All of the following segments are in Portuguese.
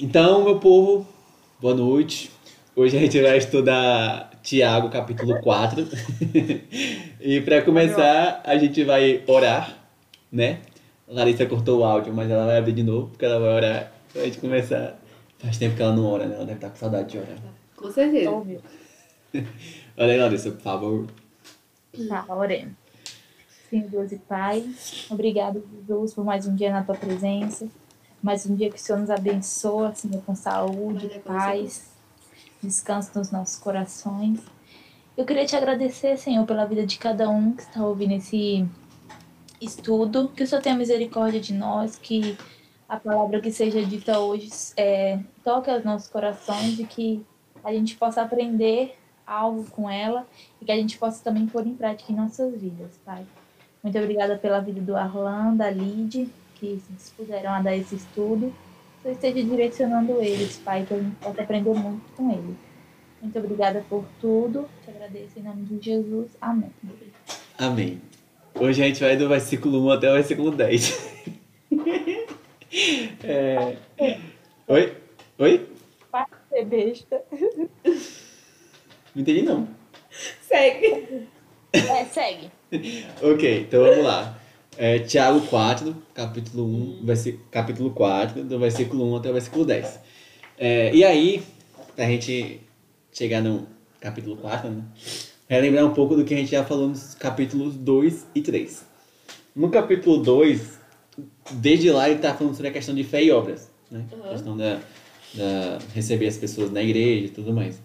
Então, meu povo, boa noite. Hoje a gente vai estudar Tiago, capítulo 4. e para começar, a gente vai orar, né? Larissa cortou o áudio, mas ela vai abrir de novo, porque ela vai orar pra gente começar. Faz tempo que ela não ora, né? Ela deve estar com saudade de orar. Com certeza. Óbvio. Olha aí, Larissa, por favor. Tá, oremos. Senhor Deus e Pai, obrigado, Jesus, por mais um dia na tua presença. Mais um dia que o Senhor nos abençoa, Senhor, com saúde, paz, descanso nos nossos corações. Eu queria te agradecer, Senhor, pela vida de cada um que está ouvindo esse estudo. Que o Senhor tenha misericórdia de nós, que a palavra que seja dita hoje é, toque aos nossos corações e que a gente possa aprender algo com ela e que a gente possa também pôr em prática em nossas vidas, Pai. Muito obrigada pela vida do Arlan, da Lid, que se dispuseram a dar esse estudo. Você esteja direcionando eles, Pai, que a gente possa aprender muito com eles. Muito obrigada por tudo. Te agradeço em nome de Jesus. Amém. Amém. Hoje a gente vai do versículo 1 até o versículo 10. É... Oi? Oi? Para de ser besta. Não entendi não. Segue. É, segue. Ok, então vamos lá. É, Tiago 4, capítulo 1, versículo, capítulo 4, do versículo 1 até o versículo 10. É, e aí, pra gente chegar no capítulo 4, né? Relembrar um pouco do que a gente já falou nos capítulos 2 e 3. No capítulo 2, desde lá ele tá falando sobre a questão de fé e obras, né? A Uhum. questão da, da receber as pessoas na igreja e tudo mais.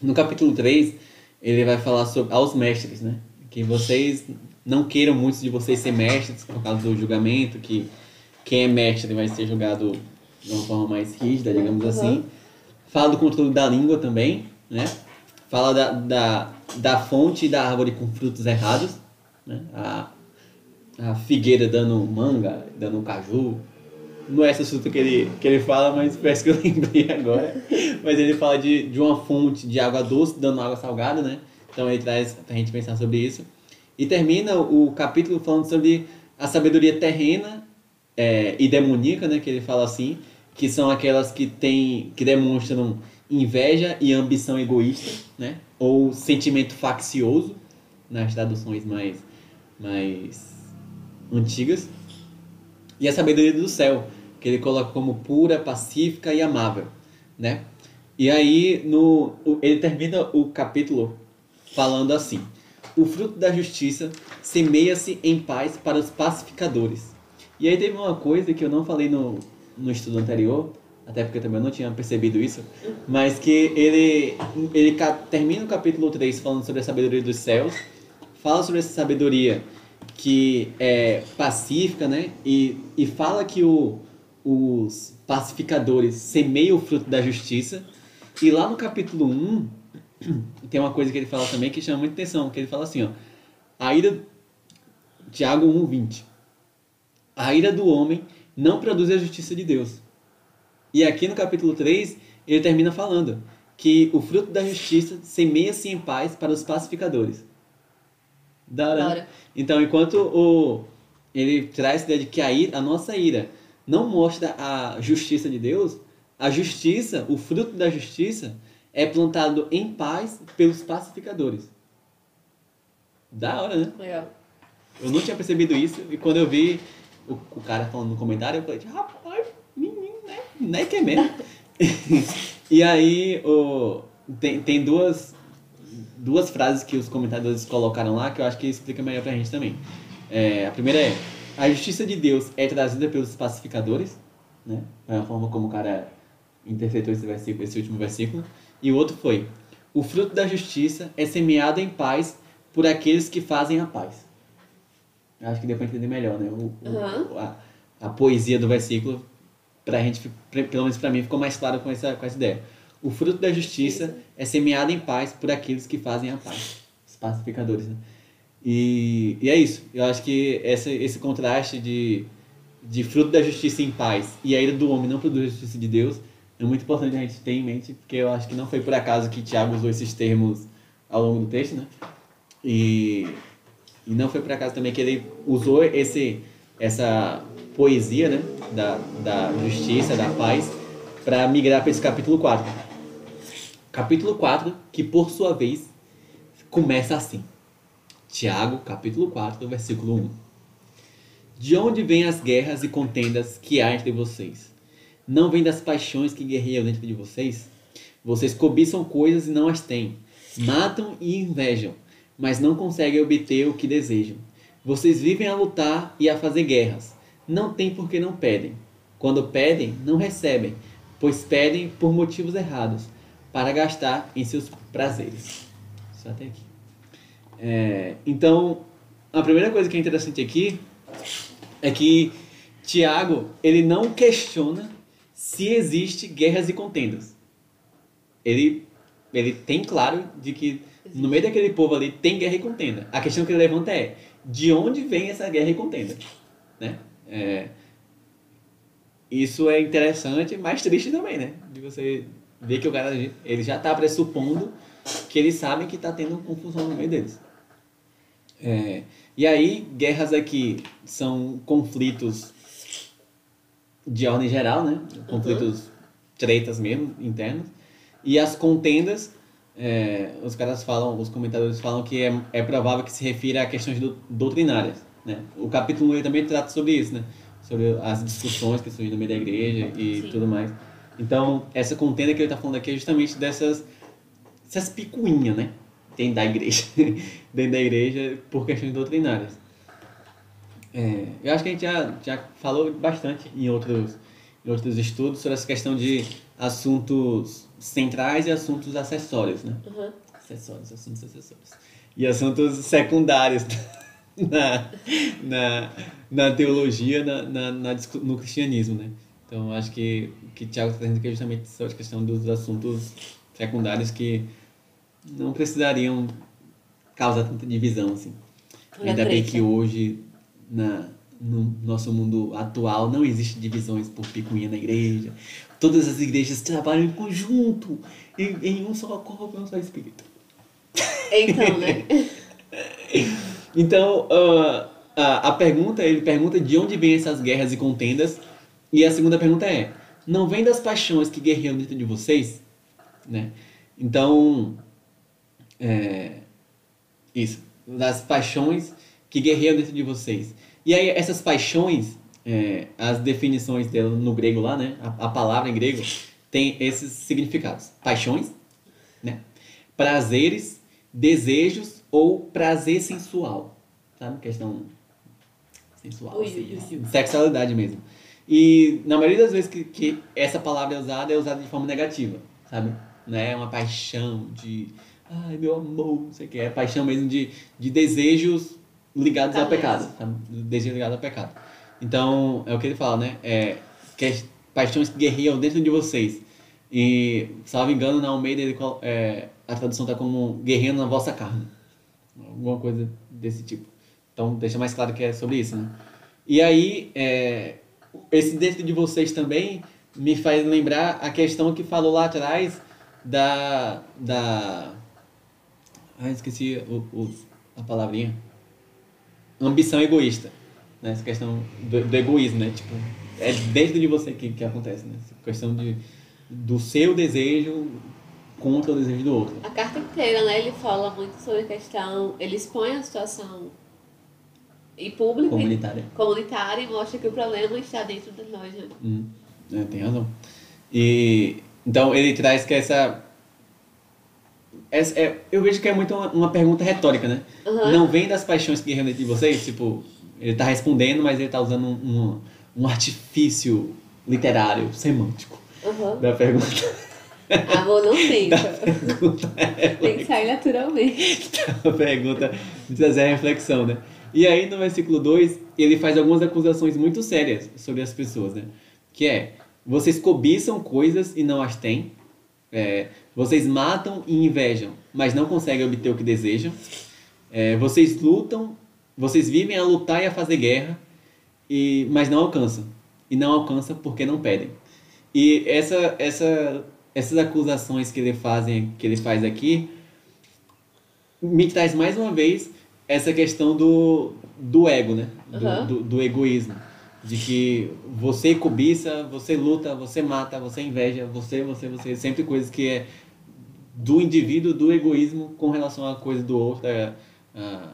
No capítulo 3, ele vai falar sobre aos mestres, né? Que vocês não queiram muitos de vocês ser mestres por causa do julgamento, que quem é mestre vai ser julgado de uma forma mais rígida, digamos Uhum. assim. Fala do controle da língua também, né? Fala da, da, da fonte da árvore com frutos errados, né? A, a figueira dando manga, dando caju. Não é esse assunto que ele, que ele fala, mas parece que eu lembrei agora. Mas ele fala de, de uma fonte de água doce dando água salgada, né? Então ele traz pra gente pensar sobre isso. E termina o capítulo falando sobre a sabedoria terrena é, e demoníaca, né? Que ele fala assim, que são aquelas que tem, que demonstram inveja e ambição egoísta, né? Ou sentimento faccioso, nas traduções mais, mais antigas. E a sabedoria do céu, que ele coloca como pura, pacífica e amável, né? E aí no, ele termina o capítulo falando assim: O fruto da justiça semeia-se em paz para os pacificadores. E aí teve uma coisa que eu não falei no, no estudo anterior, até porque também eu não tinha percebido isso, mas que ele, ele termina o capítulo 3 falando sobre a sabedoria dos céus, fala sobre essa sabedoria que é pacífica, né? E, e fala que o, os pacificadores semeiam o fruto da justiça. E lá no capítulo 1, tem uma coisa que ele fala também que chama muita atenção, que ele fala assim, ó, a ira Tiago 1:20. A ira do homem não produz a justiça de Deus. E aqui no capítulo 3, ele termina falando que o fruto da justiça semeia-se em paz para os pacificadores. Da hora. Então, enquanto o ele traz a ideia de que a, ira, a nossa ira não mostra a justiça de Deus, a justiça, o fruto da justiça, é plantado em paz pelos pacificadores. Da hora, né? Legal. Eu não tinha percebido isso e quando eu vi o, o cara falando no comentário, eu falei, rapaz, menino, né? Não é que é mesmo. e aí o, tem, tem duas, duas frases que os comentadores colocaram lá que eu acho que explica melhor pra gente também. É, a primeira é, a justiça de Deus é trazida pelos pacificadores, né? É a forma como o cara interpretou esse versículo, esse último versículo. E o outro foi, o fruto da justiça é semeado em paz por aqueles que fazem a paz. Acho que deu pra entender melhor, né? O, o- Aham. a, a poesia do versículo, pra gente, pelo menos pra mim, ficou mais claro com essa, com essa ideia. O fruto da justiça é semeado em paz por aqueles que fazem a paz. Os pacificadores, né? E, e é isso. Eu acho que essa, esse contraste de, de fruto da justiça em paz e a ira do homem não produz a justiça de Deus é muito importante a gente ter em mente, porque eu acho que não foi por acaso que Tiago usou esses termos ao longo do texto, né? E, e não foi por acaso também que ele usou esse, essa poesia, né? Da, da justiça, da paz, para migrar para esse capítulo 4. Capítulo 4, que por sua vez começa assim. Tiago, capítulo 4, versículo 1. De onde vêm as guerras e contendas que há entre vocês? Não vem das paixões que guerreiam dentro de vocês? Vocês cobiçam coisas e não as têm. Matam e invejam, mas não conseguem obter o que desejam. Vocês vivem a lutar e a fazer guerras. Não têm porque não pedem. Quando pedem, não recebem, pois pedem por motivos errados, para gastar em seus prazeres. Só até aqui. É, então, a primeira coisa que é interessante aqui é que Tiago ele não questiona se existe guerras e contendas. Ele, ele tem claro de que no meio daquele povo ali tem guerra e contenda. A questão que ele levanta é de onde vem essa guerra e contenda, né? É, isso é interessante, mas triste também, né? De você ver que o cara ele já está pressupondo que eles sabem que está tendo confusão no meio deles. É, e aí, guerras aqui são conflitos de ordem geral, né? Conflitos, uhum. tretas mesmo, internos. E as contendas, é, os caras falam, os comentadores falam que é, é provável que se refira a questões do, doutrinárias, né? O capítulo 1 também trata sobre isso, né? Sobre as discussões que surgem no meio da igreja e Sim. tudo mais. Então, essa contenda que ele está falando aqui é justamente dessas, dessas picuinhas, né? Tem da igreja, dentro da igreja, por questões doutrinárias. É, eu acho que a gente já, já falou bastante em outros, em outros estudos sobre essa questão de assuntos centrais e assuntos acessórios, né? Uhum. Acessórios, assuntos acessórios. E assuntos secundários na, na, na teologia, na, na, na, no cristianismo, né? Então, acho que o que Tiago está dizendo aqui é justamente sobre a questão dos assuntos secundários que não precisariam causar tanta divisão, assim. Ainda bem que hoje, na, no nosso mundo atual, não existe divisões por picuinha na igreja. Todas as igrejas trabalham em conjunto, em, em um só corpo, em um só espírito. Então, né? então, uh, a, a pergunta, ele pergunta de onde vêm essas guerras e contendas. E a segunda pergunta é, não vem das paixões que guerreiam dentro de vocês? Né? Então, é, isso, das paixões que guerreiam dentro de vocês. E aí, essas paixões, é, as definições dela no grego lá, né? A, a, palavra em grego tem esses significados: paixões, né? Prazeres, desejos ou prazer sensual, sabe? Questão sensual, ui, assim, ui, ui. sexualidade mesmo. E na maioria das vezes que, que essa palavra é usada, é usada de forma negativa, sabe? Né? É uma paixão de, ai meu amor, não sei o que, é paixão mesmo de, de desejos ligados tá ao mesmo. pecado, sabe? Desejos ligados ao pecado. Então, é o que ele fala, né? É, que paixões que guerreiam dentro de vocês. E, salvo engano, na Almeida, ele, é, a tradução está como guerreando na vossa carne. Alguma coisa desse tipo. Então, deixa mais claro que é sobre isso, né? E aí, é, esse dentro de vocês também me faz lembrar a questão que falou lá atrás da. da ah, esqueci o, o, a palavrinha. Ambição egoísta né? Essa questão do, do, egoísmo, né? Tipo, é dentro de você que, que acontece, né? Essa questão de, do seu desejo contra o desejo do outro. A carta inteira, né? Ele fala muito sobre a questão... Ele expõe a situação e pública comunitária. E, comunitária e mostra que o problema está dentro de nós, né? Hum, é, tem razão. E... Então, ele traz que essa... essa é, eu vejo que é muito uma, uma pergunta retórica, né? Uhum. Não vem das paixões que realmente de vocês, tipo, ele está respondendo, mas ele está usando um, um, um, artifício literário, semântico uhum. da pergunta. Amor não fica. É, Tem que sair naturalmente. a pergunta de trazer a reflexão, né? E aí no versículo 2, ele faz algumas acusações muito sérias sobre as pessoas, né? Que é, vocês cobiçam coisas e não as têm. É, vocês matam e invejam, mas não conseguem obter o que desejam. É, vocês lutam vocês vivem a lutar e a fazer guerra, e, mas não alcançam. E não alcançam porque não pedem. E essa, essa, essas acusações que ele, fazem, que ele faz aqui me traz mais uma vez essa questão do, do ego, né? Do, uhum. do, do, egoísmo. De que você cobiça, você luta, você mata, você inveja, você, você, você. Sempre coisas que é do indivíduo, do egoísmo com relação a coisa do outro. É, a,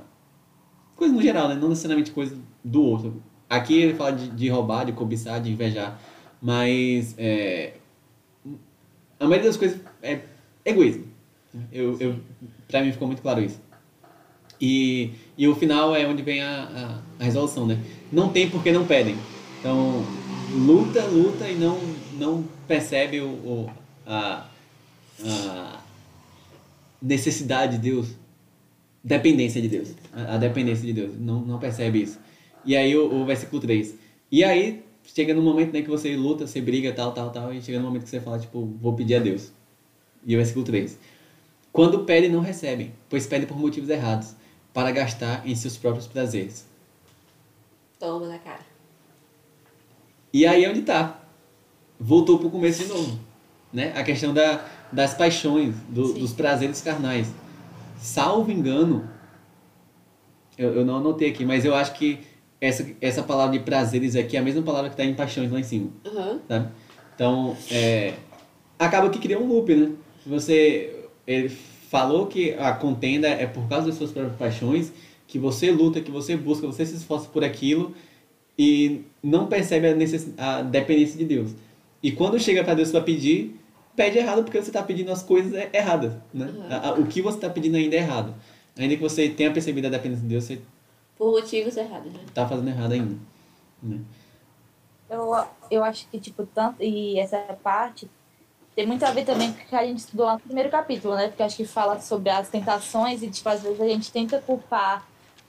coisa no geral, né? Não necessariamente coisa do outro. Aqui ele fala de, de roubar, de cobiçar, de invejar. Mas é, a maioria das coisas é egoísmo. Eu, eu, pra mim ficou muito claro isso. E, e o final é onde vem a, a, a resolução, né? Não tem porque não pedem. Então, luta, luta e não, não percebe o, o a necessidade de Deus, dependência de Deus, a, a dependência de Deus, não, não percebe isso. E aí o, o versículo 3. E aí chega no momento né, que você luta, você briga, tal, tal, tal, e chega no momento que você fala, tipo, vou pedir a Deus. E o versículo 3. Quando pedem, não recebem, pois pedem por motivos errados, para gastar em seus próprios prazeres. Toma na cara. E aí é onde tá. Voltou pro começo de novo. Né? A questão da, das paixões, do, dos prazeres carnais. Salvo engano, eu, eu não anotei aqui, mas eu acho que essa, essa palavra de prazeres aqui é a mesma palavra que está em paixões lá em cima. Uhum. Sabe? Então, é, acaba que cria um loop, né? Você ele falou que a contenda é por causa das suas próprias paixões, que você luta, que você busca, você se esforça por aquilo e não percebe a, necess... a dependência de Deus. E quando chega para Deus para pedir, pede errado porque você está pedindo as coisas erradas, né? Uhum. O que você está pedindo ainda é errado. Ainda que você tenha percebido a dependência de Deus, você Por motivos errados, né? tá fazendo errado ainda. Né? Eu, eu acho que, tipo, tanto. E essa parte tem muito a ver também com o que a gente estudou lá no primeiro capítulo, né? Porque acho que fala sobre as tentações e, tipo, às vezes a gente tenta culpar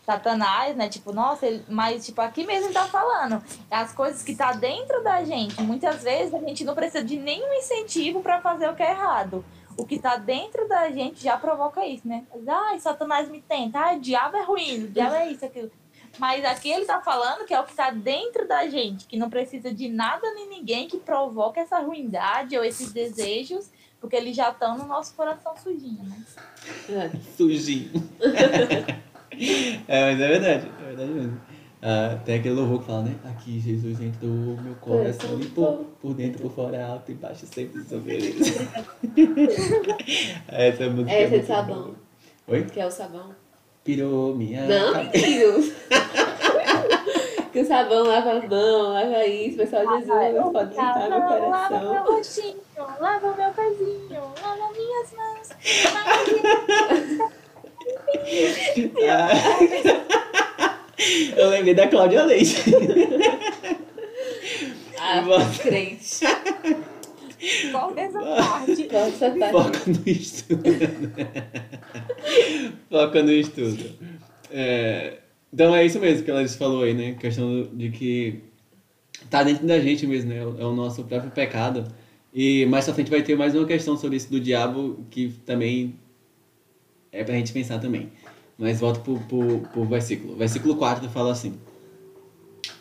Satanás, né? Tipo, nossa, ele... mas, tipo, aqui mesmo tá falando. As coisas que tá dentro da gente. Muitas vezes a gente não precisa de nenhum incentivo para fazer o que é errado. O que tá dentro da gente já provoca isso, né? Ai, Satanás me tenta. Ai, diabo é ruim, o diabo é isso, aquilo. Mas aqui ele tá falando que é o que tá dentro da gente, que não precisa de nada nem ninguém que provoque essa ruindade ou esses desejos, porque eles já estão no nosso coração sujinho, né? É. Sujinho. é, mas é verdade, é verdade mesmo. Ah, tem aquele louvor que fala, né? Aqui Jesus entrou, meu coração limpou, por dentro, por fora, alto e baixo, sempre sou feliz. Essa música É esse muito de sabão. boa. Oi? Que é o sabão. Pirou minha Não, cabeça. que o sabão lava a mão, lava isso, pessoal Jesus não pode limpar meu Lava meu coração. rostinho, lava meu pezinho, lava minhas mãos, lava Ah. Eu lembrei da Cláudia Leite. Ah, crente. qual dessa parte. Nossa, tá. Foca no estudo. Foca no estudo. É, então é isso mesmo que ela falou aí, né? Questão de que tá dentro da gente mesmo, né? É o nosso próprio pecado. E mais pra frente vai ter mais uma questão sobre isso do diabo que também é pra gente pensar também. Mas volta pro, pro, pro versículo. Versículo 4 fala assim: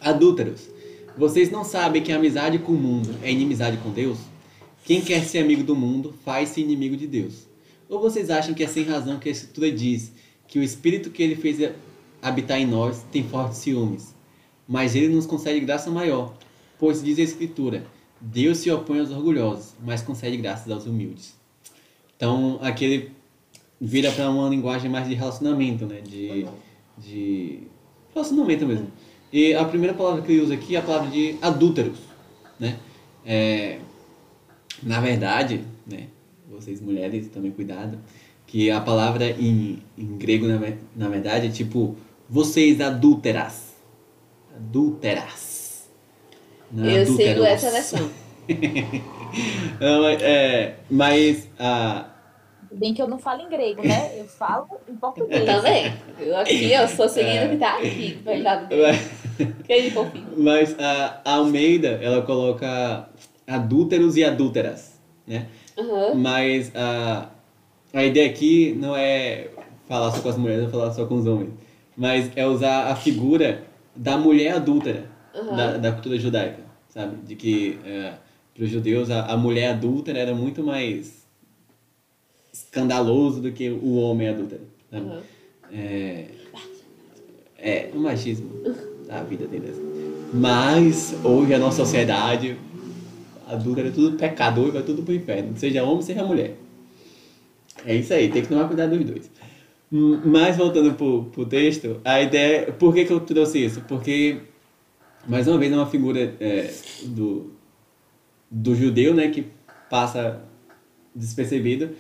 Adúlteros, vocês não sabem que a amizade com o mundo é inimizade com Deus? Quem quer ser amigo do mundo faz-se inimigo de Deus. Ou vocês acham que é sem razão que a Escritura diz que o Espírito que ele fez habitar em nós tem fortes ciúmes? Mas ele nos concede graça maior, pois diz a Escritura: Deus se opõe aos orgulhosos, mas concede graças aos humildes. Então, aqui ele vira para uma linguagem mais de relacionamento, né? De, de relacionamento mesmo. E a primeira palavra que ele usa aqui é a palavra de adúlteros, né? É, na verdade, né? Vocês mulheres também cuidado, que a palavra em, em grego na, na verdade é tipo vocês adúlteras, adúlteras. Não é Eu sigo adúlteros. essa versão. Mas, é, mas a Bem que eu não falo em grego, né? Eu falo em português. Também. Eu aqui, eu sou seguindo É. o que tá aqui. Verdade dele. Que é de fofinho. Mas a Almeida, ela coloca adúlteros e adúlteras, né? Aham. Mas a, a ideia aqui não é falar só com as mulheres, é falar só com os homens. Mas é usar a figura da mulher adúltera Aham. da, da cultura judaica, sabe? De que para os judeus a, a mulher adúltera era muito mais escandaloso do que o homem sabe? Aham. É, é o machismo da vida deles. Mas hoje a nossa sociedade adúltero é tudo pecador e vai tudo pro inferno. Seja homem, seja mulher. É isso aí, tem que tomar cuidado dos dois. Hum, mas voltando pro, pro texto, a ideia. Por que, que eu trouxe isso? Porque, mais uma vez, é uma figura é, do, do judeu, né, que passa despercebido.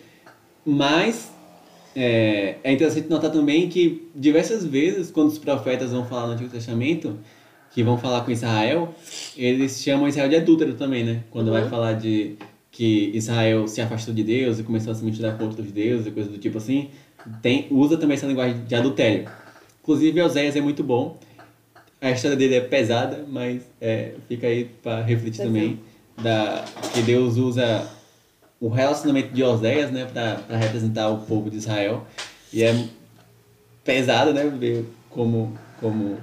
Mas é, é interessante notar também que diversas vezes, quando os profetas vão falar no Antigo Testamento, que vão falar com Israel, eles chamam Israel de adúltero também, né? Quando uhum. vai falar de que Israel se afastou de Deus e começou a se misturar com outros deuses e coisas do tipo assim, tem, usa também essa linguagem de adultério. Inclusive, Oséias é muito bom. A história dele é pesada, mas é, fica aí para refletir também da, que Deus usa o relacionamento de Oséias né, para representar o povo de Israel. E é pesado né, ver como, como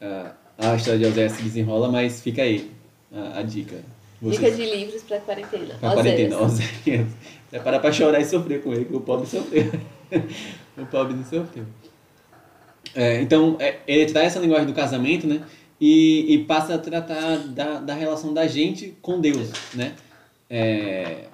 uh, a história de Oséias se desenrola, mas fica aí a, a dica. Vocês. Dica de livros para quarentena. Para quarentena, Oséias. É para para chorar e sofrer com ele, que o pobre sofreu. o pobre não sofreu. É, então, é, ele traz essa linguagem do casamento, né? E, e passa a tratar da, da relação da gente com Deus, né? É...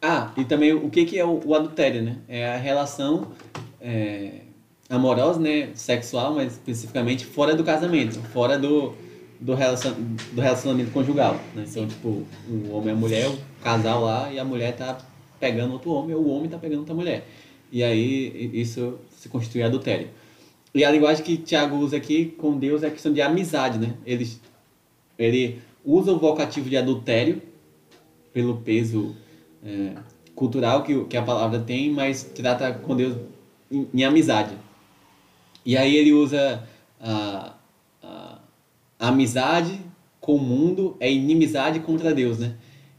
Ah, e também o que, que é o, o adultério, né? É a relação é, amorosa, né? Sexual, mas especificamente fora do casamento, fora do, do, relacion, do relacionamento conjugal, né? Então, tipo, o homem e a mulher, o casal lá, e a mulher tá pegando outro homem, ou o homem tá pegando outra mulher. E aí isso se constitui adultério. E a linguagem que Tiago usa aqui com Deus é a questão de amizade, né? Ele, ele usa o vocativo de adultério pelo peso é, cultural que, que a palavra tem, mas trata com Deus em, em amizade. E aí ele usa a, a, a, amizade com o mundo é inimizade contra Deus, né?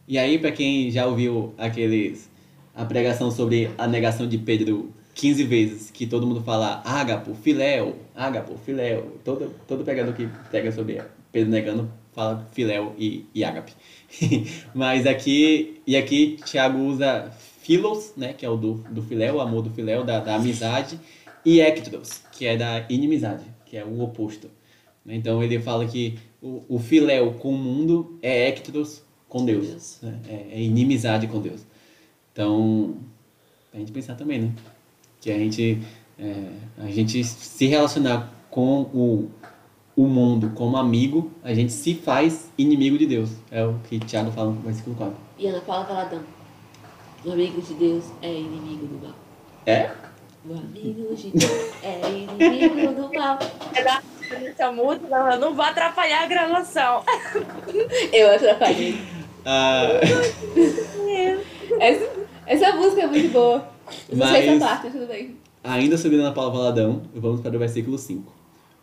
E aí, para quem já ouviu aqueles a pregação sobre a negação de Pedro 15 vezes, que todo mundo fala ágapo, filéu, ágapo, filéu, todo, todo pregador que prega sobre Pedro negando fala filéu e, e ágape. Mas aqui, e aqui Tiago usa filos, né, que é o do, do filéu, o amor do filéu, da, da amizade, e ectros, que é da inimizade, que é o oposto. Então ele fala que o, o filéu com o mundo é ectros com Deus, Deus. Né? É, é, inimizade com Deus. Então, a gente pensar também, né? Que a gente, é, a gente se relacionar com o o mundo como amigo, a gente se faz inimigo de Deus. É o que Tiago fala no versículo 4. E Ana Paula Valadão. O amigo de Deus é inimigo do mal. É? O amigo de Deus é inimigo do mal. É essa música, eu não vou atrapalhar a gravação. Eu atrapalhei. Ah. essa, essa música é muito boa. Não Mas, sei essa parte, tudo bem. Ainda subindo na Paula Valadão, vamos para o versículo 5.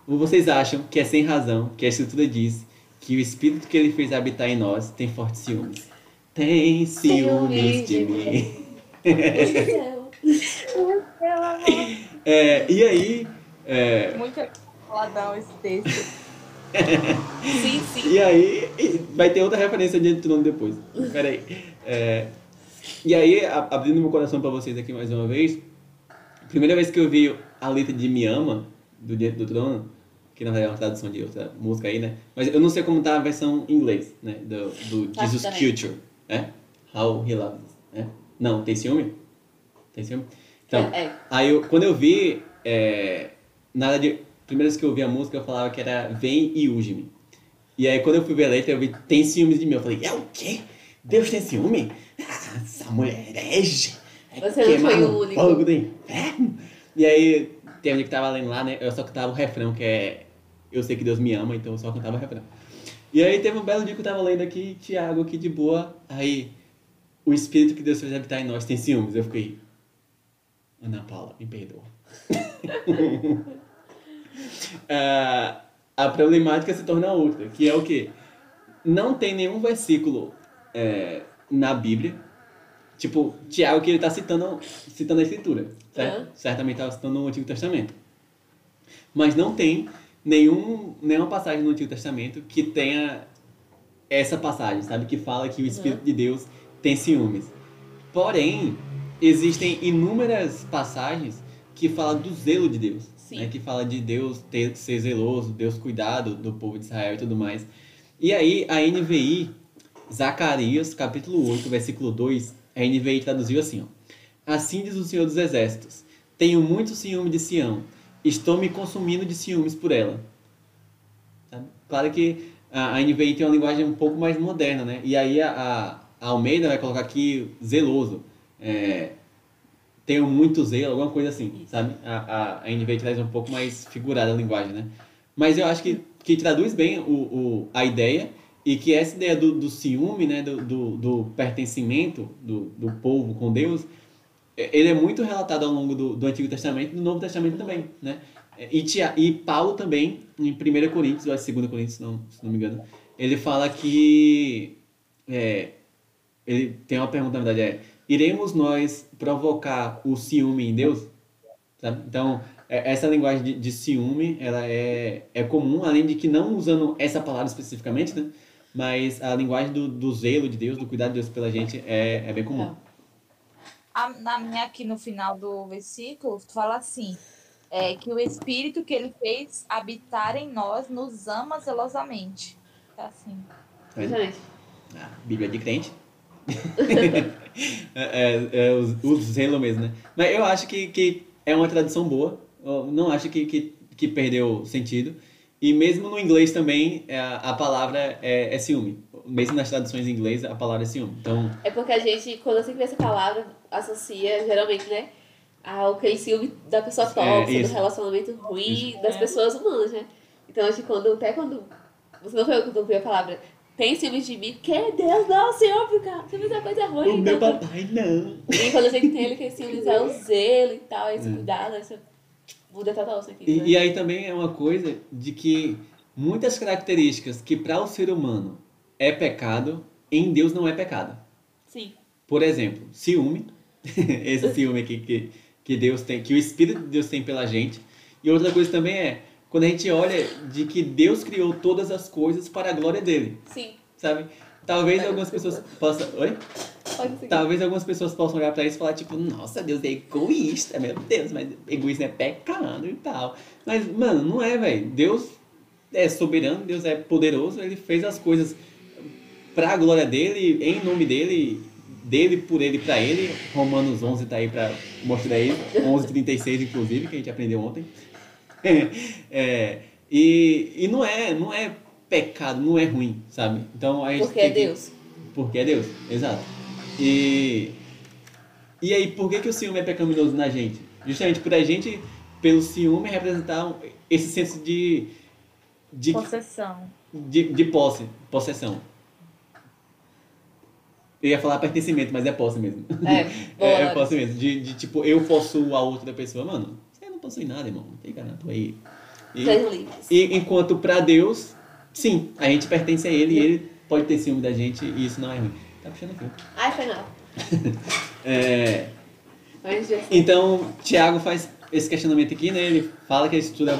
Ou vocês acham que é sem razão que a Escritura diz que o Espírito que ele fez habitar em nós tem fortes ciúmes? Tem ciúmes de mim. é, e aí. É... Muito faladão esse texto. sim, sim. E aí, vai ter outra referência de nome depois. Peraí. É, e aí, abrindo meu coração para vocês aqui mais uma vez, primeira vez que eu vi a letra de Me Ama, do Diante do Trono, que na verdade é uma tradução de outra música aí, né? Mas eu não sei como tá a versão em inglês, né? Do, do Jesus Culture, né? How He Loves Us, né? Não, tem ciúme? Tem ciúme? Então, é, é. aí eu, quando eu vi, é, nada de... Primeira vez que eu ouvi a música, eu falava que era Vem e Use-me. E aí quando eu fui ver a letra, eu vi Tem ciúmes de mim. Eu falei, é o quê? Deus tem ciúme? Ah, essa mulher é herege. Você não foi o único. Fogo do inferno. E aí, tem um que tava lendo lá, né? Eu só cantava o refrão, que é eu sei que Deus me ama, então eu só cantava refrão. E aí teve um belo dia que eu tava lendo aqui, Tiago aqui de boa, aí o Espírito que Deus fez habitar em nós tem ciúmes. Eu fiquei, Ana Paula, me perdoa. uh, a problemática se torna outra, que é o quê? Não tem nenhum versículo é, na Bíblia, tipo, Tiago que ele está citando, citando a Escritura, certo? Uhum. Certamente está citando o Antigo Testamento. Mas não tem nenhum, nenhuma passagem no Antigo Testamento que tenha essa passagem, sabe? Que fala que o Espírito uhum. de Deus tem ciúmes. Porém, existem inúmeras passagens que falam do zelo de Deus. Né, que fala de Deus ter, ser zeloso, Deus cuidar do, do povo de Israel e tudo mais. E aí a NVI, Zacarias, capítulo 8, versículo 2, a NVI traduziu assim, ó. Assim diz o Senhor dos Exércitos, tenho muito ciúme de Sião, estou me consumindo de ciúmes por ela. Sabe? Claro que a, a NVI tem uma linguagem um pouco mais moderna, né? E aí a, a, Almeida vai colocar aqui zeloso, é, tenho muito zelo, alguma coisa assim, sabe? A, a, a NVI traz um pouco mais figurada a linguagem, né? Mas eu acho que, que traduz bem o, o, a ideia e que essa ideia do, do ciúme, né, do, do, do pertencimento do, do povo com Deus, ele é muito relatado ao longo do, do Antigo Testamento e do Novo Testamento também, né? E, Tia, e Paulo também, em 1 Coríntios, ou é 2 Coríntios, se não, se não me engano, ele fala que... é, ele tem uma pergunta, na verdade, é... Iremos nós provocar o ciúme em Deus? Sabe? Então, é- essa linguagem de, de ciúme, ela é, é comum, além de que não usando essa palavra especificamente, né? Mas a linguagem do, do zelo de Deus, do cuidado de Deus pela gente, é, é bem comum. A- na minha aqui no final do versículo, fala assim: é, que o Espírito que ele fez habitar em nós nos ama zelosamente. Tá assim. Tá vendo? Exatamente. Ah, Bíblia de crente. é, é, é o, o zelo mesmo, né? Mas eu acho que, que é uma tradução boa. Eu não acho que, que, que perdeu sentido. E mesmo no inglês também, é, a, a palavra é, é ciúme. Mesmo nas traduções em inglês, a palavra é ciúme. Então, É porque a gente, quando você vê essa palavra, associa geralmente, né? Ao aquele ciúme da pessoa tóxica, isso. do relacionamento ruim Isso, das é. pessoas humanas, né? Então, acho que quando, até quando. Você não foi eu que ouviu a palavra. Tem ciúme de mim, porque Deus não, Senhor, fica. Você fez uma coisa ruim. o meu então, papai não. E quando a gente tem ele que ciúmes é o zelo e tal, esse É. cuidado, essa. Muda total isso aqui. E, né? e aí também é uma coisa de que muitas características que para o ser humano é pecado, em Deus não é pecado. Sim. Por exemplo, ciúme. Esse ciúme aqui que, que Deus tem, que o Espírito de Deus tem pela gente. E outra coisa também é quando a gente olha de que Deus criou todas as coisas para a glória dele, Sim. sabe? Talvez algumas pessoas possam. Oi? Talvez algumas pessoas possam olhar para isso e falar, tipo, nossa, Deus é egoísta, meu Deus, mas egoísmo é pecado e tal. Mas, mano, não é, velho. Deus é soberano, Deus é poderoso, ele fez as coisas para a glória dele, em nome dele, dele, por ele, para ele. Romanos 11 tá aí para mostrar isso. 11:36 inclusive, que a gente aprendeu ontem. É, e, e não é, não é pecado, não é ruim, sabe? Então a gente Porque é tem que- Deus. porque é Deus, exato. E, e aí, por que, que o ciúme é pecaminoso na gente? Justamente por a gente, pelo ciúme, representar esse senso de, de, Possessão. de, de posse, possessão. Eu ia falar pertencimento, mas é posse mesmo. É, boa. É, é posse mesmo. De, de tipo, eu possuo a outra pessoa. Mano, você não possui nada, irmão. Fica na tua aí. E, e enquanto pra Deus, sim, a gente pertence a Ele e Ele pode ter ciúme da gente e isso não é ruim. Tá puxando aqui. Ai, foi não. É, então, Tiago faz esse questionamento aqui, né? Ele fala que esse estudo,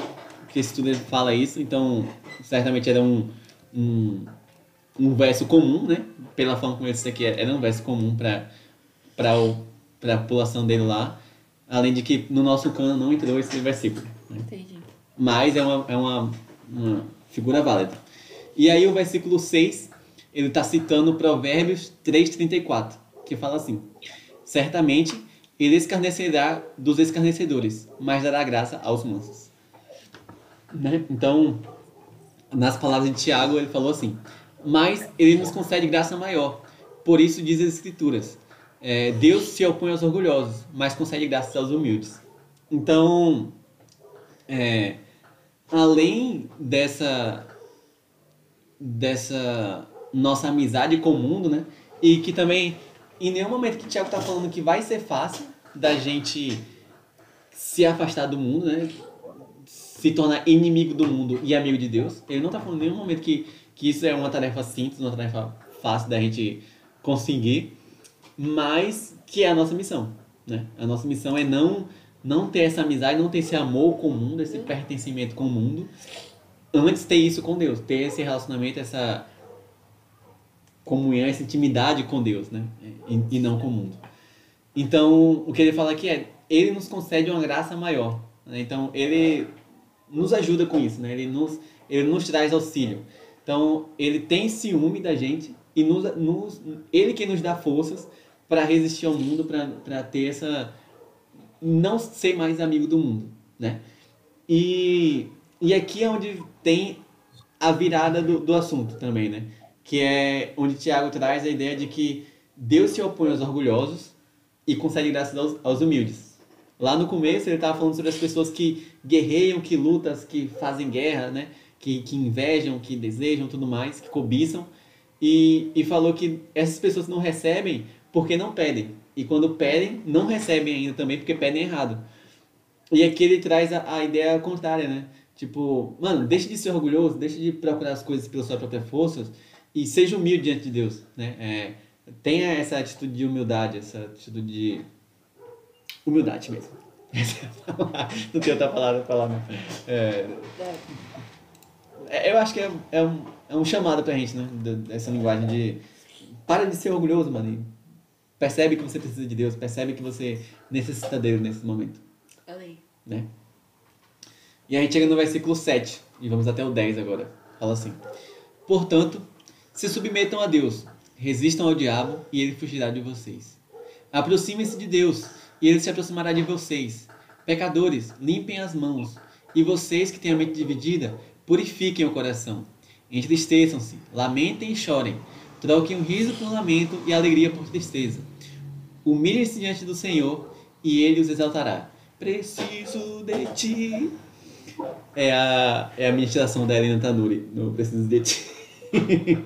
que esse estudo fala isso, então certamente era um, um, um verso comum, né? Pela forma como ele disse aqui, era um verso comum para a população dele lá. Além de que no nosso cano não entrou esse versículo. Né? entendi. mas é uma, é uma, uma figura válida. E aí o versículo 6, ele está citando Provérbios 3,34, que fala assim, Certamente ele escarnecerá dos escarnecedores, mas dará graça aos mansos. Né? Então, nas palavras de Tiago, ele falou assim, Mas ele nos concede graça maior, por isso diz as escrituras, é, Deus se opõe aos orgulhosos, mas concede graça aos humildes. Então, é, além dessa dessa nossa amizade com o mundo, né? E que também em nenhum momento que o Thiago tá falando que vai ser fácil da gente se afastar do mundo, né? Se tornar inimigo do mundo e amigo de Deus. Ele não tá falando em nenhum momento que, que isso é uma tarefa simples, uma tarefa fácil da gente conseguir, mas que é a nossa missão, né? A nossa missão é não não ter essa amizade, não ter esse amor com o mundo, esse pertencimento com o mundo, antes ter isso com Deus, ter esse relacionamento, essa comunhão, essa intimidade com Deus, né? E, e não com o mundo. Então, o que ele fala aqui é, ele nos concede uma graça maior, Né? Então, ele nos ajuda com isso, né? Ele nos, ele nos traz auxílio. Então, ele tem ciúme da gente e nos, nos, ele que nos dá forças para resistir ao mundo, para ter essa... Não ser mais amigo do mundo, né? E, e aqui é onde tem a virada do, do assunto também, né? Que é onde Tiago traz a ideia de que Deus se opõe aos orgulhosos e concede graças aos, aos humildes. Lá no começo ele estava falando sobre as pessoas que guerreiam, que lutam, que fazem guerra, né? Que, que invejam, que desejam tudo mais, que cobiçam. E, e falou que essas pessoas não recebem porque não pedem. E quando pedem, não recebem ainda também porque pedem errado. E aqui ele traz a, a ideia contrária, né? Tipo, mano, deixe de ser orgulhoso, deixe de procurar as coisas pelas suas próprias forças e seja humilde diante de Deus, né? É, tenha essa atitude de humildade, essa atitude de humildade mesmo. não tem outra palavra pra falar, não. É, é, eu acho que é, é, um, é um chamado pra gente, né? Essa linguagem de para de ser orgulhoso, mano. percebe que você precisa de Deus, percebe que você necessita dele nesse momento. Amém. Né? E a gente chega no versículo 7, e vamos até o 10 agora. Fala assim: Portanto, se submetam a Deus, resistam ao diabo, e ele fugirá de vocês. Aproximem-se de Deus, e ele se aproximará de vocês. Pecadores, limpem as mãos, e vocês que têm a mente dividida, purifiquem o coração. Entristeçam-se, lamentem e chorem. Troquem o riso por lamento e alegria por tristeza. Humilhem-se diante do Senhor, e ele os exaltará. Preciso de ti é a, é a ministração da Helena Tanuri no Preciso de Ti.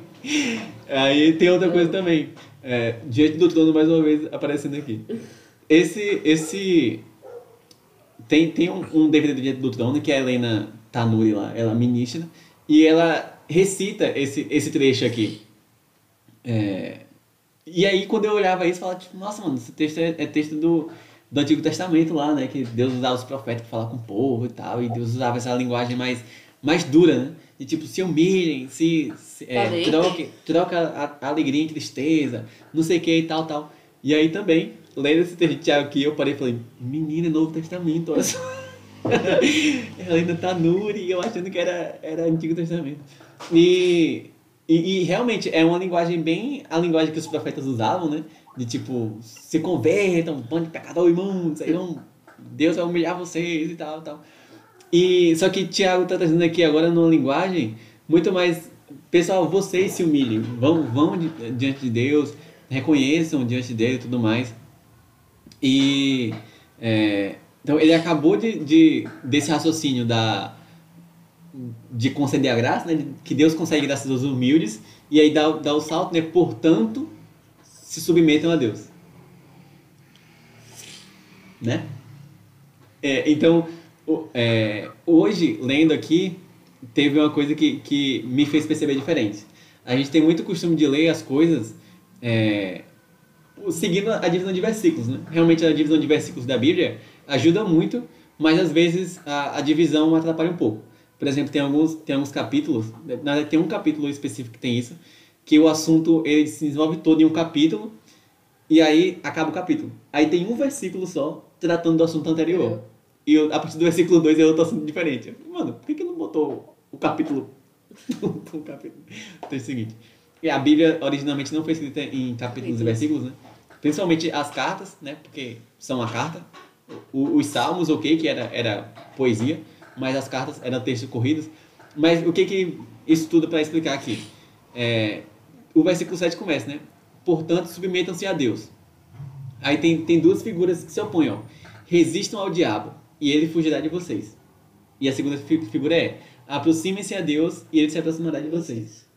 Aí tem outra coisa também. É, Diante do Trono, mais uma vez, aparecendo aqui. Esse. esse tem, tem um, um DVD do Diante do Trono que é a Helena Tanuri lá, ela ministra, e ela recita esse, esse trecho aqui. É, e aí, quando eu olhava isso, eu falava, tipo, nossa, mano, esse texto é, é texto do do Antigo Testamento lá, né? Que Deus usava os profetas para falar com o povo e tal, e Deus usava essa linguagem mais, mais dura, né? E tipo, se humilhem, se, se é, troque, troca a, a, alegria em tristeza, não sei o que e tal, tal. E aí também, lendo esse texto de Tiago aqui, eu parei e falei, menina, é Novo Testamento, olha só. Ela ainda tá nuri, eu achando que era, era Antigo Testamento. E, e, e realmente é uma linguagem bem a linguagem que os profetas usavam, né? De tipo, se convertam, um bando de pecador imundo, aí vão, Deus vai humilhar vocês e tal, tal. E, só que Tiago está trazendo aqui agora numa linguagem muito mais, pessoal, vocês se humilhem, vão, vão diante de Deus, reconheçam diante dele e tudo mais. E, é, então ele acabou de, de, desse raciocínio da, de conceder a graça, né, que Deus consegue graças aos humildes, e aí dá, dá o salto, né, portanto, se submetam a Deus. Né? É, então, é, hoje, lendo aqui, teve uma coisa que, que me fez perceber diferente. A gente tem muito costume de ler as coisas é, seguindo a divisão de versículos. Né? Realmente, a divisão de versículos da Bíblia ajuda muito, mas às vezes a, a divisão atrapalha um pouco. Por exemplo, tem alguns, tem alguns capítulos, tem um capítulo específico que tem isso, que o assunto ele se desenvolve todo em um capítulo e aí acaba o capítulo. Aí tem um versículo só tratando do assunto anterior. É. E eu, a partir do versículo 2 é outro assunto diferente. Mano, por que, que não botou o capítulo? o capítulo. Então é o seguinte. E a Bíblia originalmente não foi escrita em capítulos e versículos, né? Principalmente as cartas, né? Porque são a carta. O, os salmos, ok, que era, era poesia, mas as cartas eram textos corridos. Mas o que que isso tudo para explicar aqui? É, o versículo 7 começa, né? Portanto, submetam-se a Deus. Aí tem, tem duas figuras que se opõem, ó. Resistam ao diabo e ele fugirá de vocês. E a segunda figura é: aproximem-se a Deus e ele se aproximará de vocês.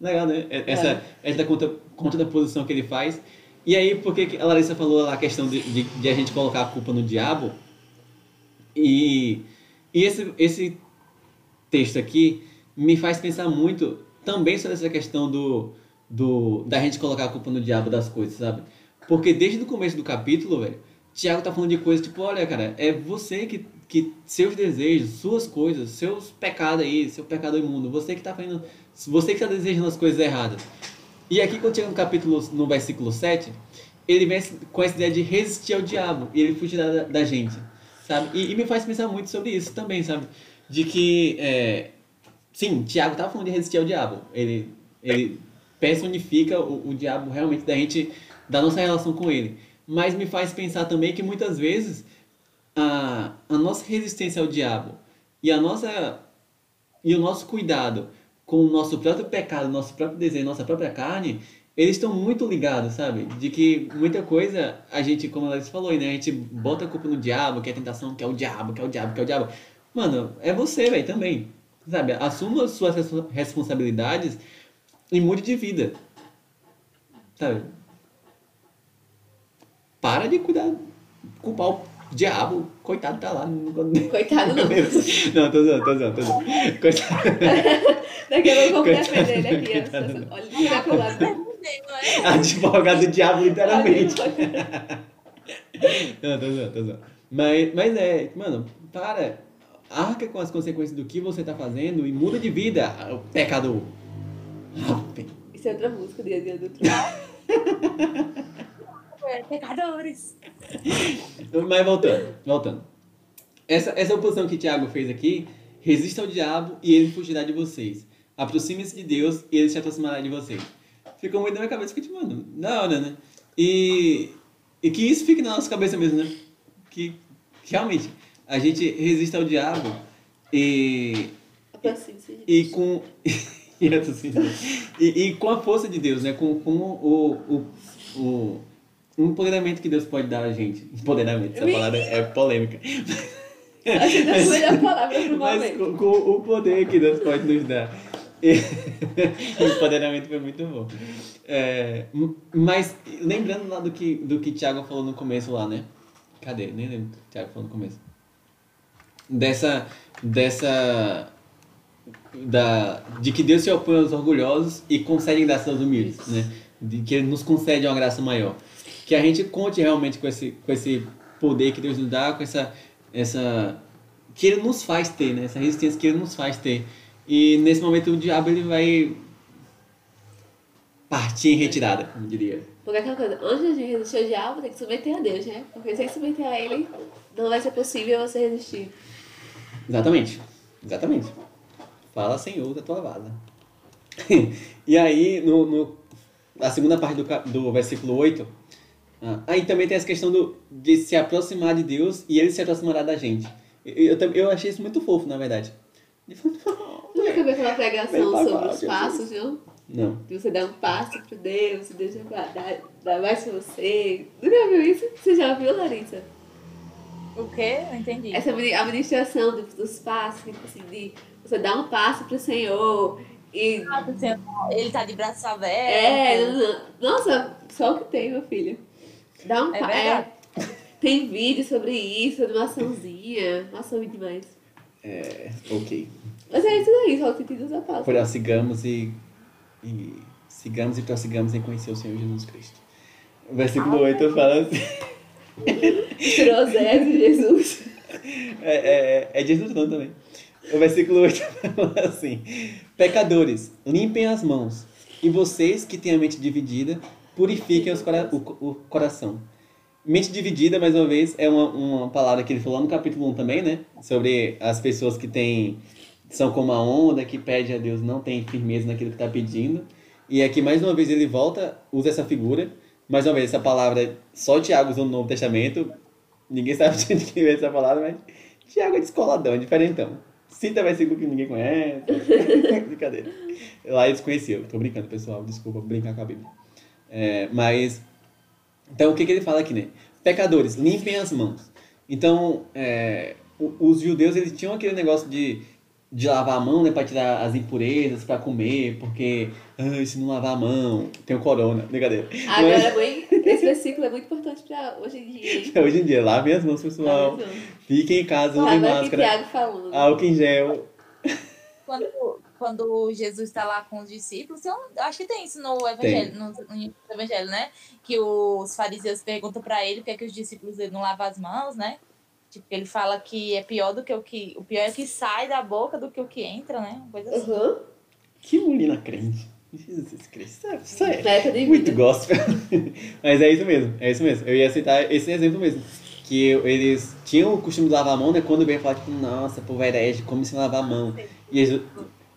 Legal, né? É, essa, é. essa contra, contraposição que ele faz. E aí, por que a Larissa falou a questão de, de, de, a gente colocar a culpa no diabo? E, e esse, esse texto aqui me faz pensar muito também sobre essa questão do, do da gente colocar a culpa no diabo das coisas, sabe? Porque desde o começo do capítulo, velho, Tiago tá falando de coisas tipo, olha, cara, é você que, que seus desejos, suas coisas, seus pecados aí, seu pecado imundo, você que tá fazendo, você que tá desejando as coisas erradas. E aqui quando chega no capítulo, no versículo 7, ele vem com essa ideia de resistir ao diabo e ele fugirá da, da gente. sabe? E, e me faz pensar muito sobre isso também, sabe? De que, é, sim, Tiago estava falando de resistir ao diabo. Ele, ele personifica o, o diabo realmente da gente, da nossa relação com ele. Mas me faz pensar também que muitas vezes a, a nossa resistência ao diabo e a nossa e o nosso cuidado com o nosso próprio pecado, nosso próprio desejo, nossa própria carne, eles estão muito ligados, sabe? De que muita coisa a gente, como a Larissa falou, né? A gente bota a culpa no diabo, que é a tentação, que é o diabo, que é o diabo, que é o diabo. Mano, é você, velho, também. Sabe? Assuma as suas responsabilidades e mude de vida. Sabe? Para de cuidar, culpar o diabo. Coitado tá lá. Coitado não. não, tô zoando, tô zoando, tô zoando. Coitado. Daqui a pouco eu vou defender ele aqui. Coitado, Olha, tirar pro lado. Advogado do diabo, literalmente. não, tô zoando, tô zoando. Mas, mas é, mano, para. Arca com as consequências do que você tá fazendo e muda de vida, pecador. Isso é outra música do dia do É, pecadores. Mas voltando, voltando. Essa, essa oposição que Tiago fez aqui, resista ao diabo e ele fugirá de vocês. Aproxime-se de Deus e ele se aproximará de vocês. Ficou muito na minha cabeça que, tipo, mano, da hora, né? E, e que isso fique na nossa cabeça mesmo, né? Que, realmente a gente resista ao diabo e. Aproxime-se. E com. e, e com a força de Deus, né? Com, com o, o, o, o empoderamento que Deus pode dar a gente. Empoderamento, essa palavra é polêmica. Acho que é a melhor palavra pro Mas momento. com, com o poder que Deus pode nos dar. E- o empoderamento foi muito bom. É, mas lembrando lá do que, do que Thiago falou no começo lá, né? Cadê? Nem lembro o que o Thiago falou no começo. Dessa. Dessa. Da, de que Deus se opõe aos orgulhosos e concede graça aos humildes, né? De que Ele nos concede uma graça maior. Que a gente conte realmente com esse, com esse poder que Deus nos dá, com essa, essa que Ele nos faz ter, né? Essa resistência que Ele nos faz ter. E nesse momento o diabo ele vai partir em retirada, como diria. Porque aquela coisa, antes de resistir ao diabo, tem que submeter a Deus, né? Porque sem submeter a ele, não vai ser possível você resistir. Exatamente. Exatamente. Fala, Senhor, da tua vaza. e aí, no, no, a segunda parte do, do versículo 8, ah, aí também tem essa questão do, de se aproximar de Deus e ele se aproximará da gente. Eu, eu, eu achei isso muito fofo, na verdade. Nunca viu aquela Bem pregação sobre os Jesus. passos, não? Não. De você dar um passo pro Deus, Deus vai dar, dar mais pra você. Nunca viu isso? Você já viu, Larissa? O quê? Não entendi. Essa admi- administração dos, dos passos, tipo assim, de você dar um passo pro Senhor e. Ah, Ele tá de braços abertos. É, não, não. nossa, só o que tem, meu filho. Dá um É pa- verdade. Tem vídeo sobre isso, animaçãozinha. Nossa, eu vi demais. É, ok. Mas é isso aí, só o sentido da palavra. Prossigamos e, e sigamos e prossigamos em conhecer o Senhor Jesus Cristo. O versículo 8 fala assim. Tirosés de Jesus. É, é, é Jesus não também. O versículo 8 fala assim: Pecadores, limpem as mãos, e vocês que têm a mente dividida, purifiquem os cora o, o coração. Mente dividida, mais uma vez, é uma, uma palavra que ele falou no capítulo 1 também, né? Sobre as pessoas que têm, são como a onda, que pede a Deus, não tem firmeza naquilo que está pedindo. E aqui, mais uma vez, ele volta, usa essa figura. Mais uma vez, essa palavra, só Tiago usou no Novo Testamento. Ninguém sabe de onde veio essa palavra, mas Tiago é descoladão, é diferentão. Cita versículo que ninguém conhece. Brincadeira. Lá eles conheciam. Tô brincando, pessoal. Desculpa brincar com a Bíblia. É, mas, então o que, que ele fala aqui, né? Pecadores, limpem as mãos. Então, é, os judeus, eles tinham aquele negócio de, de lavar a mão, né? Pra tirar as impurezas, pra comer, porque ah, se não lavar a mão, tem o corona. Brincadeira. Agora, mãe, esse versículo é muito importante pra hoje em dia? Mas, hoje em dia, lavem as mãos, pessoal. Fiquem em casa, usem Agora que máscara. Tiago falando. Álcool em gel. Quando, quando Jesus está lá com os discípulos, eu acho que tem isso no evangelho, no, no evangelho, né? Que os fariseus perguntam para ele por que, é que os discípulos dele não lavam as mãos, né? Tipo, ele fala que é pior do que o que. O pior é que sai da boca do que o que entra, né? Uma coisa assim. Uhum. Que menina crente. Jesus Cristo. Isso é de muito gospel. Mas é isso mesmo, é isso mesmo. Eu ia citar esse exemplo mesmo. que eles tinham o costume de lavar a mão, né? Quando vem falar, tipo, nossa, povo herege, como se lavar a mão. E, Jesus,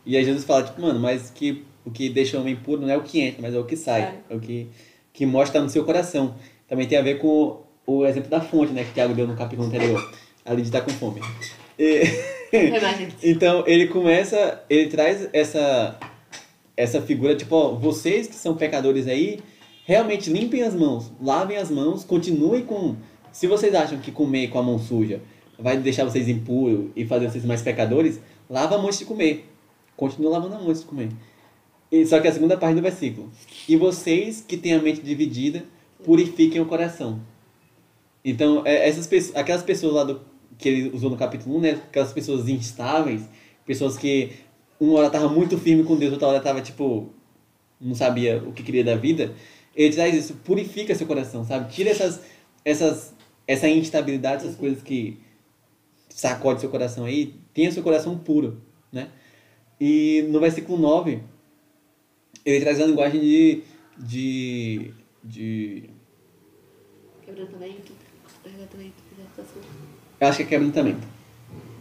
e aí Jesus fala, tipo, mano, mas que, o que deixa o homem puro não é o que entra, mas é o que sai. É, o que, que mostra no seu coração. Também tem a ver com o exemplo da fonte, né? Que o Tiago deu no capítulo anterior. Ali de estar com fome. E... então, ele começa, ele traz essa, essa figura, tipo, ó, vocês que são pecadores aí, realmente limpem as mãos, lavem as mãos, continuem com se vocês acham que comer com a mão suja vai deixar vocês impuros e fazer vocês mais pecadores, lava a mão antes de comer. Continua lavando a mão antes de comer. E, só que a segunda parte do versículo. E vocês que têm a mente dividida, purifiquem o coração. Então, é, essas pessoas, aquelas pessoas lá do, que ele usou no capítulo 1, né? Aquelas pessoas instáveis, pessoas que uma hora estava muito firme com Deus, outra hora estava tipo, não sabia o que queria da vida. Ele traz isso, purifica seu coração, sabe? Tira essas, essas essa instabilidade, essas coisas que sacode seu coração aí, tenha seu coração puro, né? E no versículo 9, ele traz a linguagem de... de, de... Quebrantamento, Eu acho que é quebrantamento.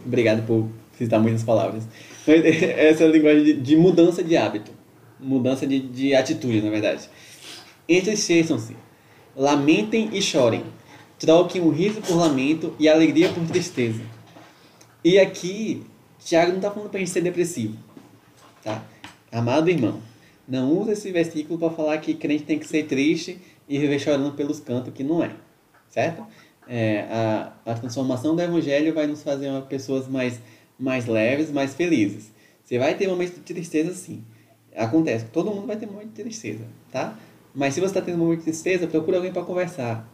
Obrigado por citar muitas palavras. Essa é a linguagem de, de mudança de hábito. Mudança de, de atitude, na verdade. Entristeçam-se, lamentem e chorem troquem o riso por lamento e a alegria por tristeza. E aqui, Tiago não está falando para gente ser depressivo. Tá? Amado irmão, não usa esse versículo para falar que crente tem que ser triste e viver chorando pelos cantos, que não é. Certo? É, a, a transformação do evangelho vai nos fazer uma, pessoas mais, mais leves, mais felizes. Você vai ter momentos de tristeza, sim. Acontece, todo mundo vai ter momentos de tristeza, tá? Mas se você está tendo um momento de tristeza, procura alguém para conversar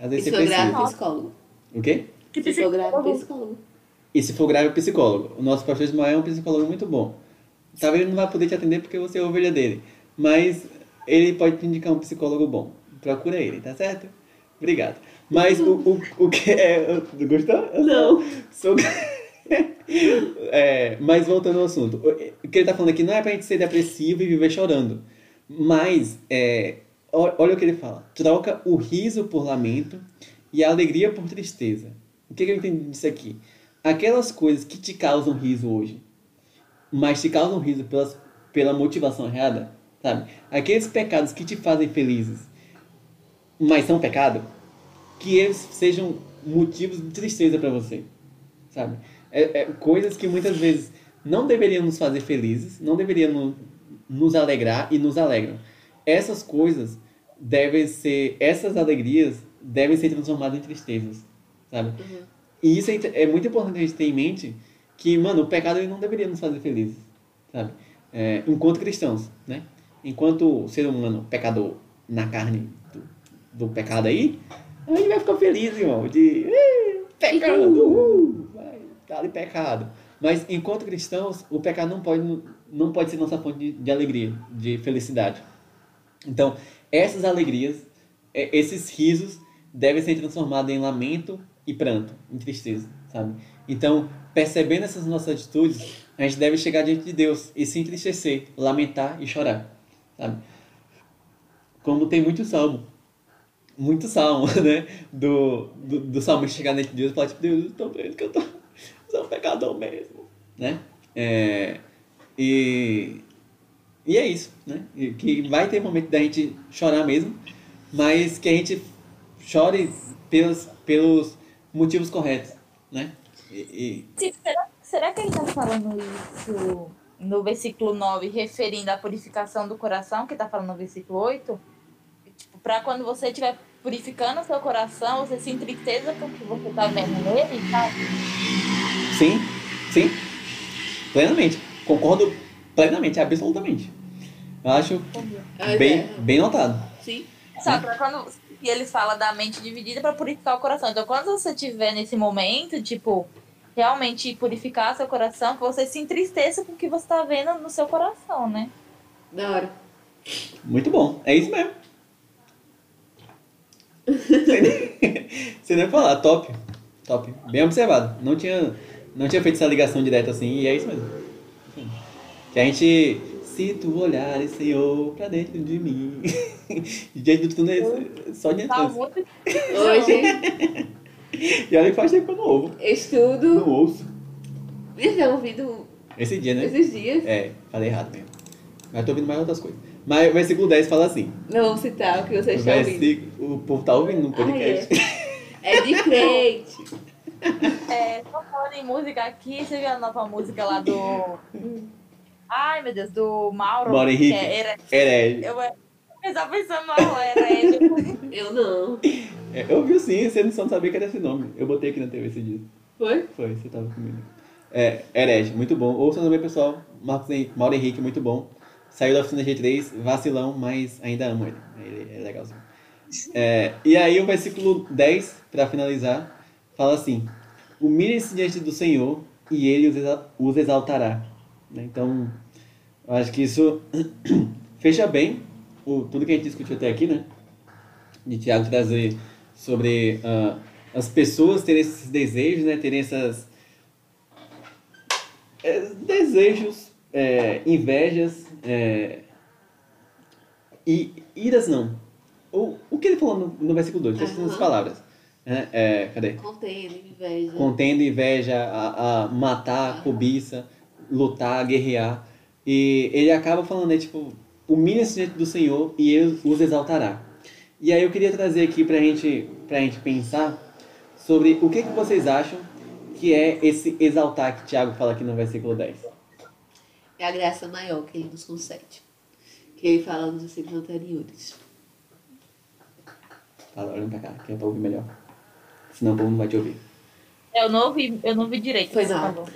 às vezes e se for grave, psicólogo. O quê? Que se for grave, psicólogo. E se for grave, psicólogo. O nosso pastor Ismael é um psicólogo muito bom. Talvez ele não vai poder te atender porque você é a ovelha dele. Mas ele pode te indicar um psicólogo bom. Procura ele, tá certo? Obrigado. Mas o, o, o que é. Gostou? Não. Sou... é, mas voltando ao assunto. O que ele tá falando aqui não é pra gente ser depressivo e viver chorando. Mas é, olha o que ele fala. Troca o riso por lamento e a alegria por tristeza. O que, que eu entendi disso aqui? Aquelas coisas que te causam riso hoje, mas te causam riso pelas, pela motivação errada, sabe? Aqueles pecados que te fazem felizes, mas são pecado, que eles sejam motivos de tristeza para você, sabe? É, é, coisas que muitas vezes não deveriam nos fazer felizes, não deveriam no, nos alegrar e nos alegram. Essas coisas devem ser, essas alegrias devem ser transformadas em tristezas, sabe? Uhum. E isso é, é, muito importante a gente ter em mente que, mano, o pecado ele não deveria nos fazer felizes, sabe? É, enquanto cristãos, né? Enquanto ser humano pecador na carne do, do pecado aí, a gente vai ficar feliz, irmão, de pecado, uh, vai, tá ali pecado. Mas enquanto cristãos, o pecado não pode, não pode ser nossa fonte de, de alegria, de felicidade. Então, essas alegrias, é, esses risos, devem ser transformados em lamento e pranto, em tristeza, sabe? Então, percebendo essas nossas atitudes, a gente deve chegar diante de Deus e se entristecer, lamentar e chorar, sabe? Como tem muito salmo, muito salmo, né? Do, do, do salmo chegar diante de Deus e falar, tipo, Deus, eu estou vendo que eu tô, sou um pecador mesmo, né? É, e e é isso, né? Que vai ter momento da gente chorar mesmo, mas que a gente chore pelos, pelos motivos corretos, né? E, e... será, será que ele está falando isso no versículo 9, referindo à purificação do coração, que está falando no versículo 8? Tipo, para quando você estiver purificando o seu coração, você se entristeza porque você está vendo nele, sabe? Sim, sim. Plenamente. Concordo plenamente, absolutamente. Eu acho bem, é. bem notado. Sim. Só que quando e ele fala da mente dividida para purificar o coração. Então, quando você tiver nesse momento, tipo, realmente purificar seu coração, que você se entristeça com o que você tá vendo no seu coração, né? Da hora. Muito bom. É isso mesmo. Você nem falar, top. Top. Bem observado. Não tinha, não tinha feito essa ligação direta assim, e é isso mesmo. Que a gente se tu olhares, Senhor, pra dentro de mim. Diante do túnel, só de Tá. Hoje. E olha que faz tempo que eu não ouvo. Estudo. Não ouço. Eu já ouvido Esse dia, né? esses dias. É, falei errado mesmo. Mas tô ouvindo mais outras coisas. Mas o versículo 10 fala assim. Não vamos citar o que você O, está ouvindo. o povo tá ouvindo no podcast. É de crente. É, tô falando em música aqui, você viu a nova música lá do. Ai, meu Deus, do Mauro. Mauro que Henrique. é- era, Herege. eu eu tava pensando no era ele. Eu não. É, eu vi sim, você não sabia que era esse nome. Eu botei aqui na TV esse dia. Foi? Foi, você tava comigo. É, Herege, muito bom. Ouça também, pessoal. Marcos Hen- Mauro Henrique, muito bom. Saiu da oficina G3, vacilão, mas ainda amo ele. Ele é legalzinho. É, e aí o versículo 10, para finalizar, fala assim: Humilhem-se diante do Senhor e ele os exa- os exaltará. Né? Então, eu acho que isso fecha bem o, tudo que a gente discutiu até aqui, né? De Tiago trazer sobre ah, as pessoas terem esses desejos, né? Terem essas é, desejos, é, invejas, é, e iras não. O, o que ele falou no, no versículo 2, estou esquecendo as palavras. né? É, cadê? Contendo, inveja. Contendo inveja, a, a matar, cobiça, lutar, guerrear. E ele acaba falando, né, tipo, humilha-se diante do Senhor e ele os exaltará. E aí eu queria trazer aqui pra gente, pra gente pensar sobre o que, que vocês acham que é esse exaltar que Tiago fala aqui no versículo 10. É a graça maior que ele nos concede. Que ele fala nos versículos anteriores. Fala, olha pra cá, que é pra ouvir melhor. Senão o povo não vai te ouvir. Eu não ouvi, eu não vi direito. O mal. falou.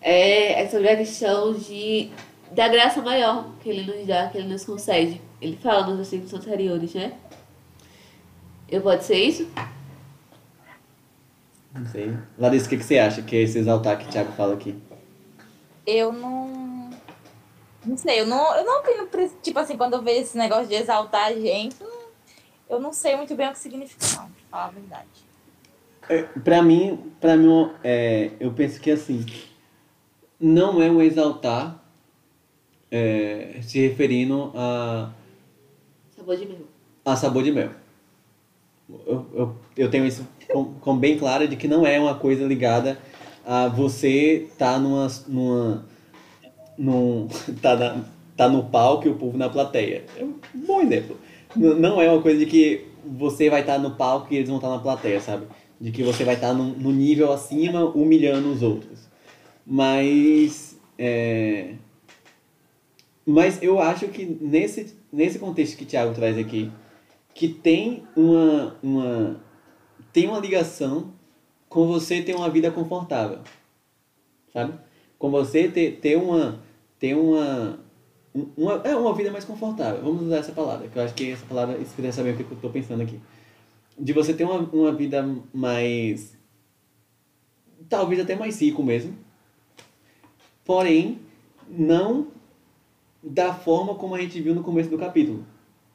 É, é sobre a questão de, da graça maior que ele nos dá, que ele nos concede. Ele fala nos versículos anteriores, né? Eu pode ser isso? Não sei. Larissa, o que, que você acha que é esse exaltar que Tiago fala aqui? Eu não. Não sei, eu não, eu não opino, tipo assim, quando eu vejo esse negócio de exaltar a gente, eu não sei muito bem o que significa, não, pra falar a verdade. É, Pra mim, pra mim é, eu penso que assim, não é um exaltar é, se referindo a, Sabor de mel. a sabor de mel. Eu, eu, eu tenho isso com, com bem claro de que não é uma coisa ligada a você tá numa. numa num, tá, na, tá no palco e o povo na plateia. É um bom exemplo. Não é uma coisa de que você vai estar no palco e eles vão estar na plateia, sabe? De que você vai estar no, no nível acima humilhando os outros. Mas. é, mas eu acho que nesse, nesse contexto que o Thiago traz aqui, que tem uma, uma, tem uma ligação com você ter uma vida confortável, sabe? Com você ter, ter uma, ter uma, um- uma, é uma vida mais confortável. Vamos usar essa palavra, que eu acho que essa palavra expressa bem o que eu estou pensando aqui. De você ter uma, uma vida mais, talvez até mais rico mesmo, porém, não da forma como a gente viu no começo do capítulo,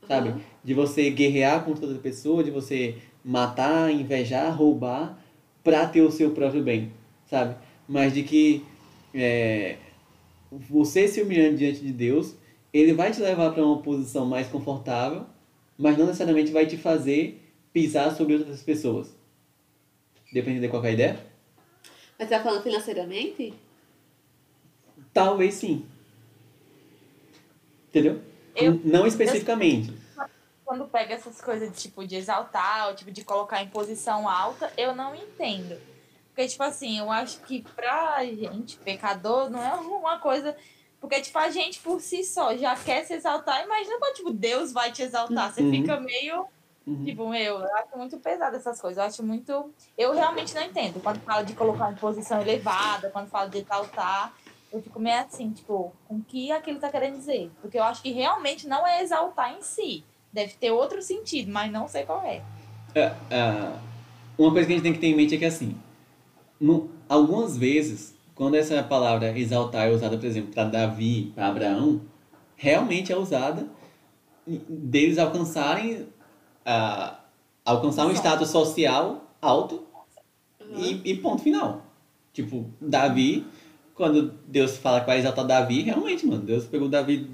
sabe? Uhum. De você guerrear contra outra pessoa, de você matar, invejar, roubar pra ter o seu próprio bem, sabe? Mas de que é, você se humilhando diante de Deus, ele vai te levar para uma posição mais confortável, mas não necessariamente vai te fazer pisar sobre outras pessoas. Depende de qual é a ideia? Mas tá falando financeiramente? Talvez sim. Entendeu? Eu- não especificamente. Quando pega essas coisas de tipo de exaltar, ou tipo de colocar em posição alta, eu não entendo. Porque, tipo assim, eu acho que pra gente, pecador, não é uma coisa. Porque, tipo, a gente por si só já quer se exaltar. Imagina quando, tipo, Deus vai te exaltar. Você Uhum. fica meio. Uhum. Tipo, meu, eu acho muito pesado essas coisas. Eu acho muito. Eu realmente não entendo. Quando fala de colocar em posição elevada, quando fala de exaltar, eu fico meio assim, tipo, com o que aquilo tá querendo dizer? Porque eu acho que realmente não é exaltar em si. Deve ter outro sentido, mas não sei qual é. É, uma coisa que a gente tem que ter em mente é que assim, no- algumas vezes, quando essa palavra exaltar é usada, por exemplo, para Davi, para Abraão, realmente é usada deles alcançarem ah, alcançar um status social alto Uhum. e, e ponto final. Tipo, Davi, quando Deus fala que vai exaltar Davi, realmente, mano, Deus pegou Davi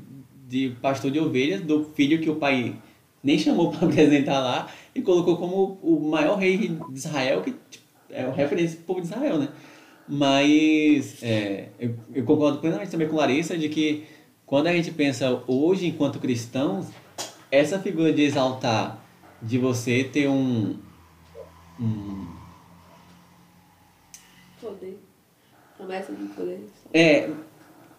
de pastor de ovelhas, do filho que o pai nem chamou para apresentar lá, e colocou como o maior rei de Israel, que tipo, é uma referência pro povo de Israel, né? Mas é, eu, eu concordo plenamente também com Larissa de que quando a gente pensa hoje enquanto cristãos, essa figura de exaltar, de você ter um, um Poder. Promessa de poder. É,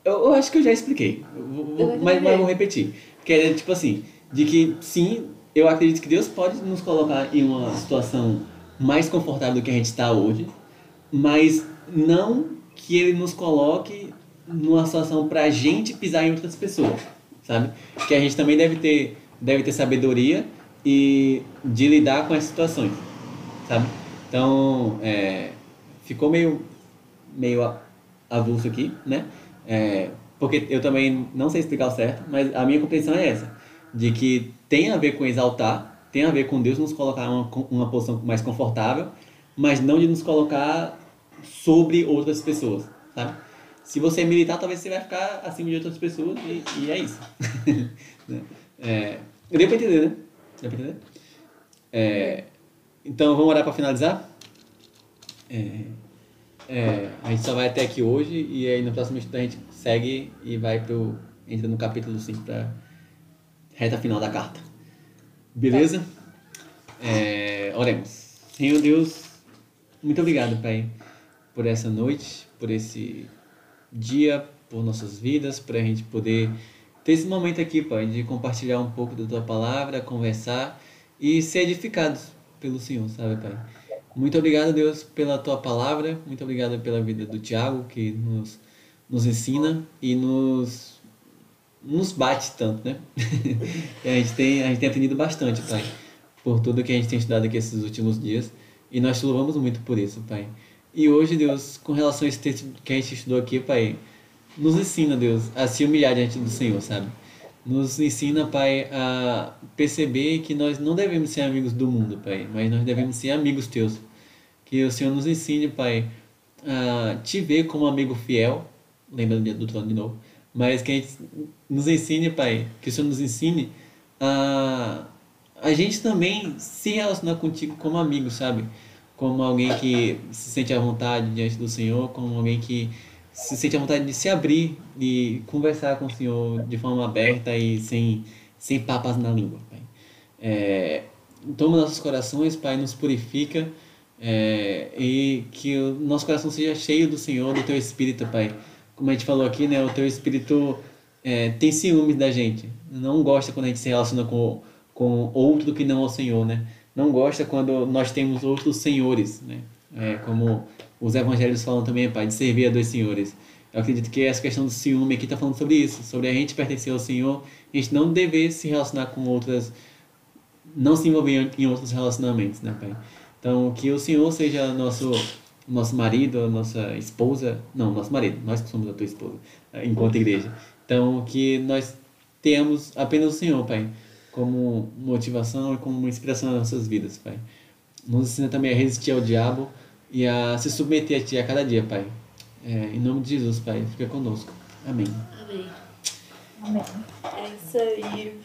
eu, eu acho que eu já expliquei, eu vou- mas, mas vou repetir. Que é tipo assim, de que sim, eu acredito que Deus pode nos colocar em uma situação mais confortável do que a gente está hoje, mas não que Ele nos coloque numa situação pra gente pisar em outras pessoas, sabe? Que a gente também deve ter, deve ter sabedoria e de lidar com essas situações, sabe? Então, é, ficou meio, meio a- avulso aqui, né? É, porque eu também não sei explicar o certo, mas a minha compreensão é essa, de que tem a ver com exaltar, tem a ver com Deus nos colocar uma, uma posição mais confortável, mas não de nos colocar sobre outras pessoas, sabe? Se você é militar, talvez você vai ficar acima de outras pessoas e, e é isso. Né? é, deu pra entender, né? Deu pra entender? É, então, vamos orar para finalizar? É, é, a gente só vai até aqui hoje e aí no próximo estudo a gente segue e vai pro. entra no capítulo 5 para reta final da carta. Beleza? É, oremos. Senhor Deus, muito obrigado, Pai, por essa noite, por esse dia, por nossas vidas, para a gente poder ter esse momento aqui, Pai, de compartilhar um pouco da Tua palavra, conversar e ser edificados pelo Senhor, sabe, Pai? Muito obrigado, Deus, pela tua palavra. Muito obrigado pela vida do Tiago, que nos, nos ensina e nos, nos bate tanto, né? A, gente tem, a gente tem aprendido bastante, Pai, por tudo que a gente tem estudado aqui esses últimos dias. E nós te louvamos muito por isso, Pai. E hoje, Deus, com relação a esse texto que a gente estudou aqui, Pai, nos ensina, Deus, a se humilhar diante do Senhor, sabe? Nos ensina, Pai, a perceber que nós não devemos ser amigos do mundo, Pai, mas nós devemos ser amigos teus. Que o Senhor nos ensine, Pai, a te ver como amigo fiel, lembrando do trono de novo, mas que a gente nos ensine, Pai, que o Senhor nos ensine a a gente também se relacionar contigo como amigo, sabe? Como alguém que se sente à vontade diante do Senhor, como alguém que se sente à vontade de se abrir e conversar com o Senhor de forma aberta e sem, sem papas na língua, Pai. É, toma nossos corações, Pai, nos purifica é, e que o nosso coração seja cheio do Senhor, do Teu Espírito, Pai. Como a gente falou aqui, né, o Teu Espírito é, tem ciúmes da gente. Não gosta quando a gente se relaciona com, com outro que não é o Senhor, né? Não gosta quando nós temos outros senhores, né? É, como os evangelhos falam também, Pai, de servir a dois senhores. Eu acredito que essa questão do ciúme aqui está falando sobre isso, sobre a gente pertencer ao Senhor, a gente não dever se relacionar com outras, não se envolver em outros relacionamentos, né, Pai? Então, que o Senhor seja nosso nosso marido, a nossa esposa, não, nosso marido, nós que somos a tua esposa, enquanto igreja. Então, que nós tenhamos apenas o Senhor, Pai, como motivação e como inspiração nas nossas vidas, Pai. Nos ensina também a resistir ao diabo e a se submeter a Ti a cada dia, Pai. É, em nome de Jesus, Pai, fica conosco. Amém. Amém. Amém. É isso aí.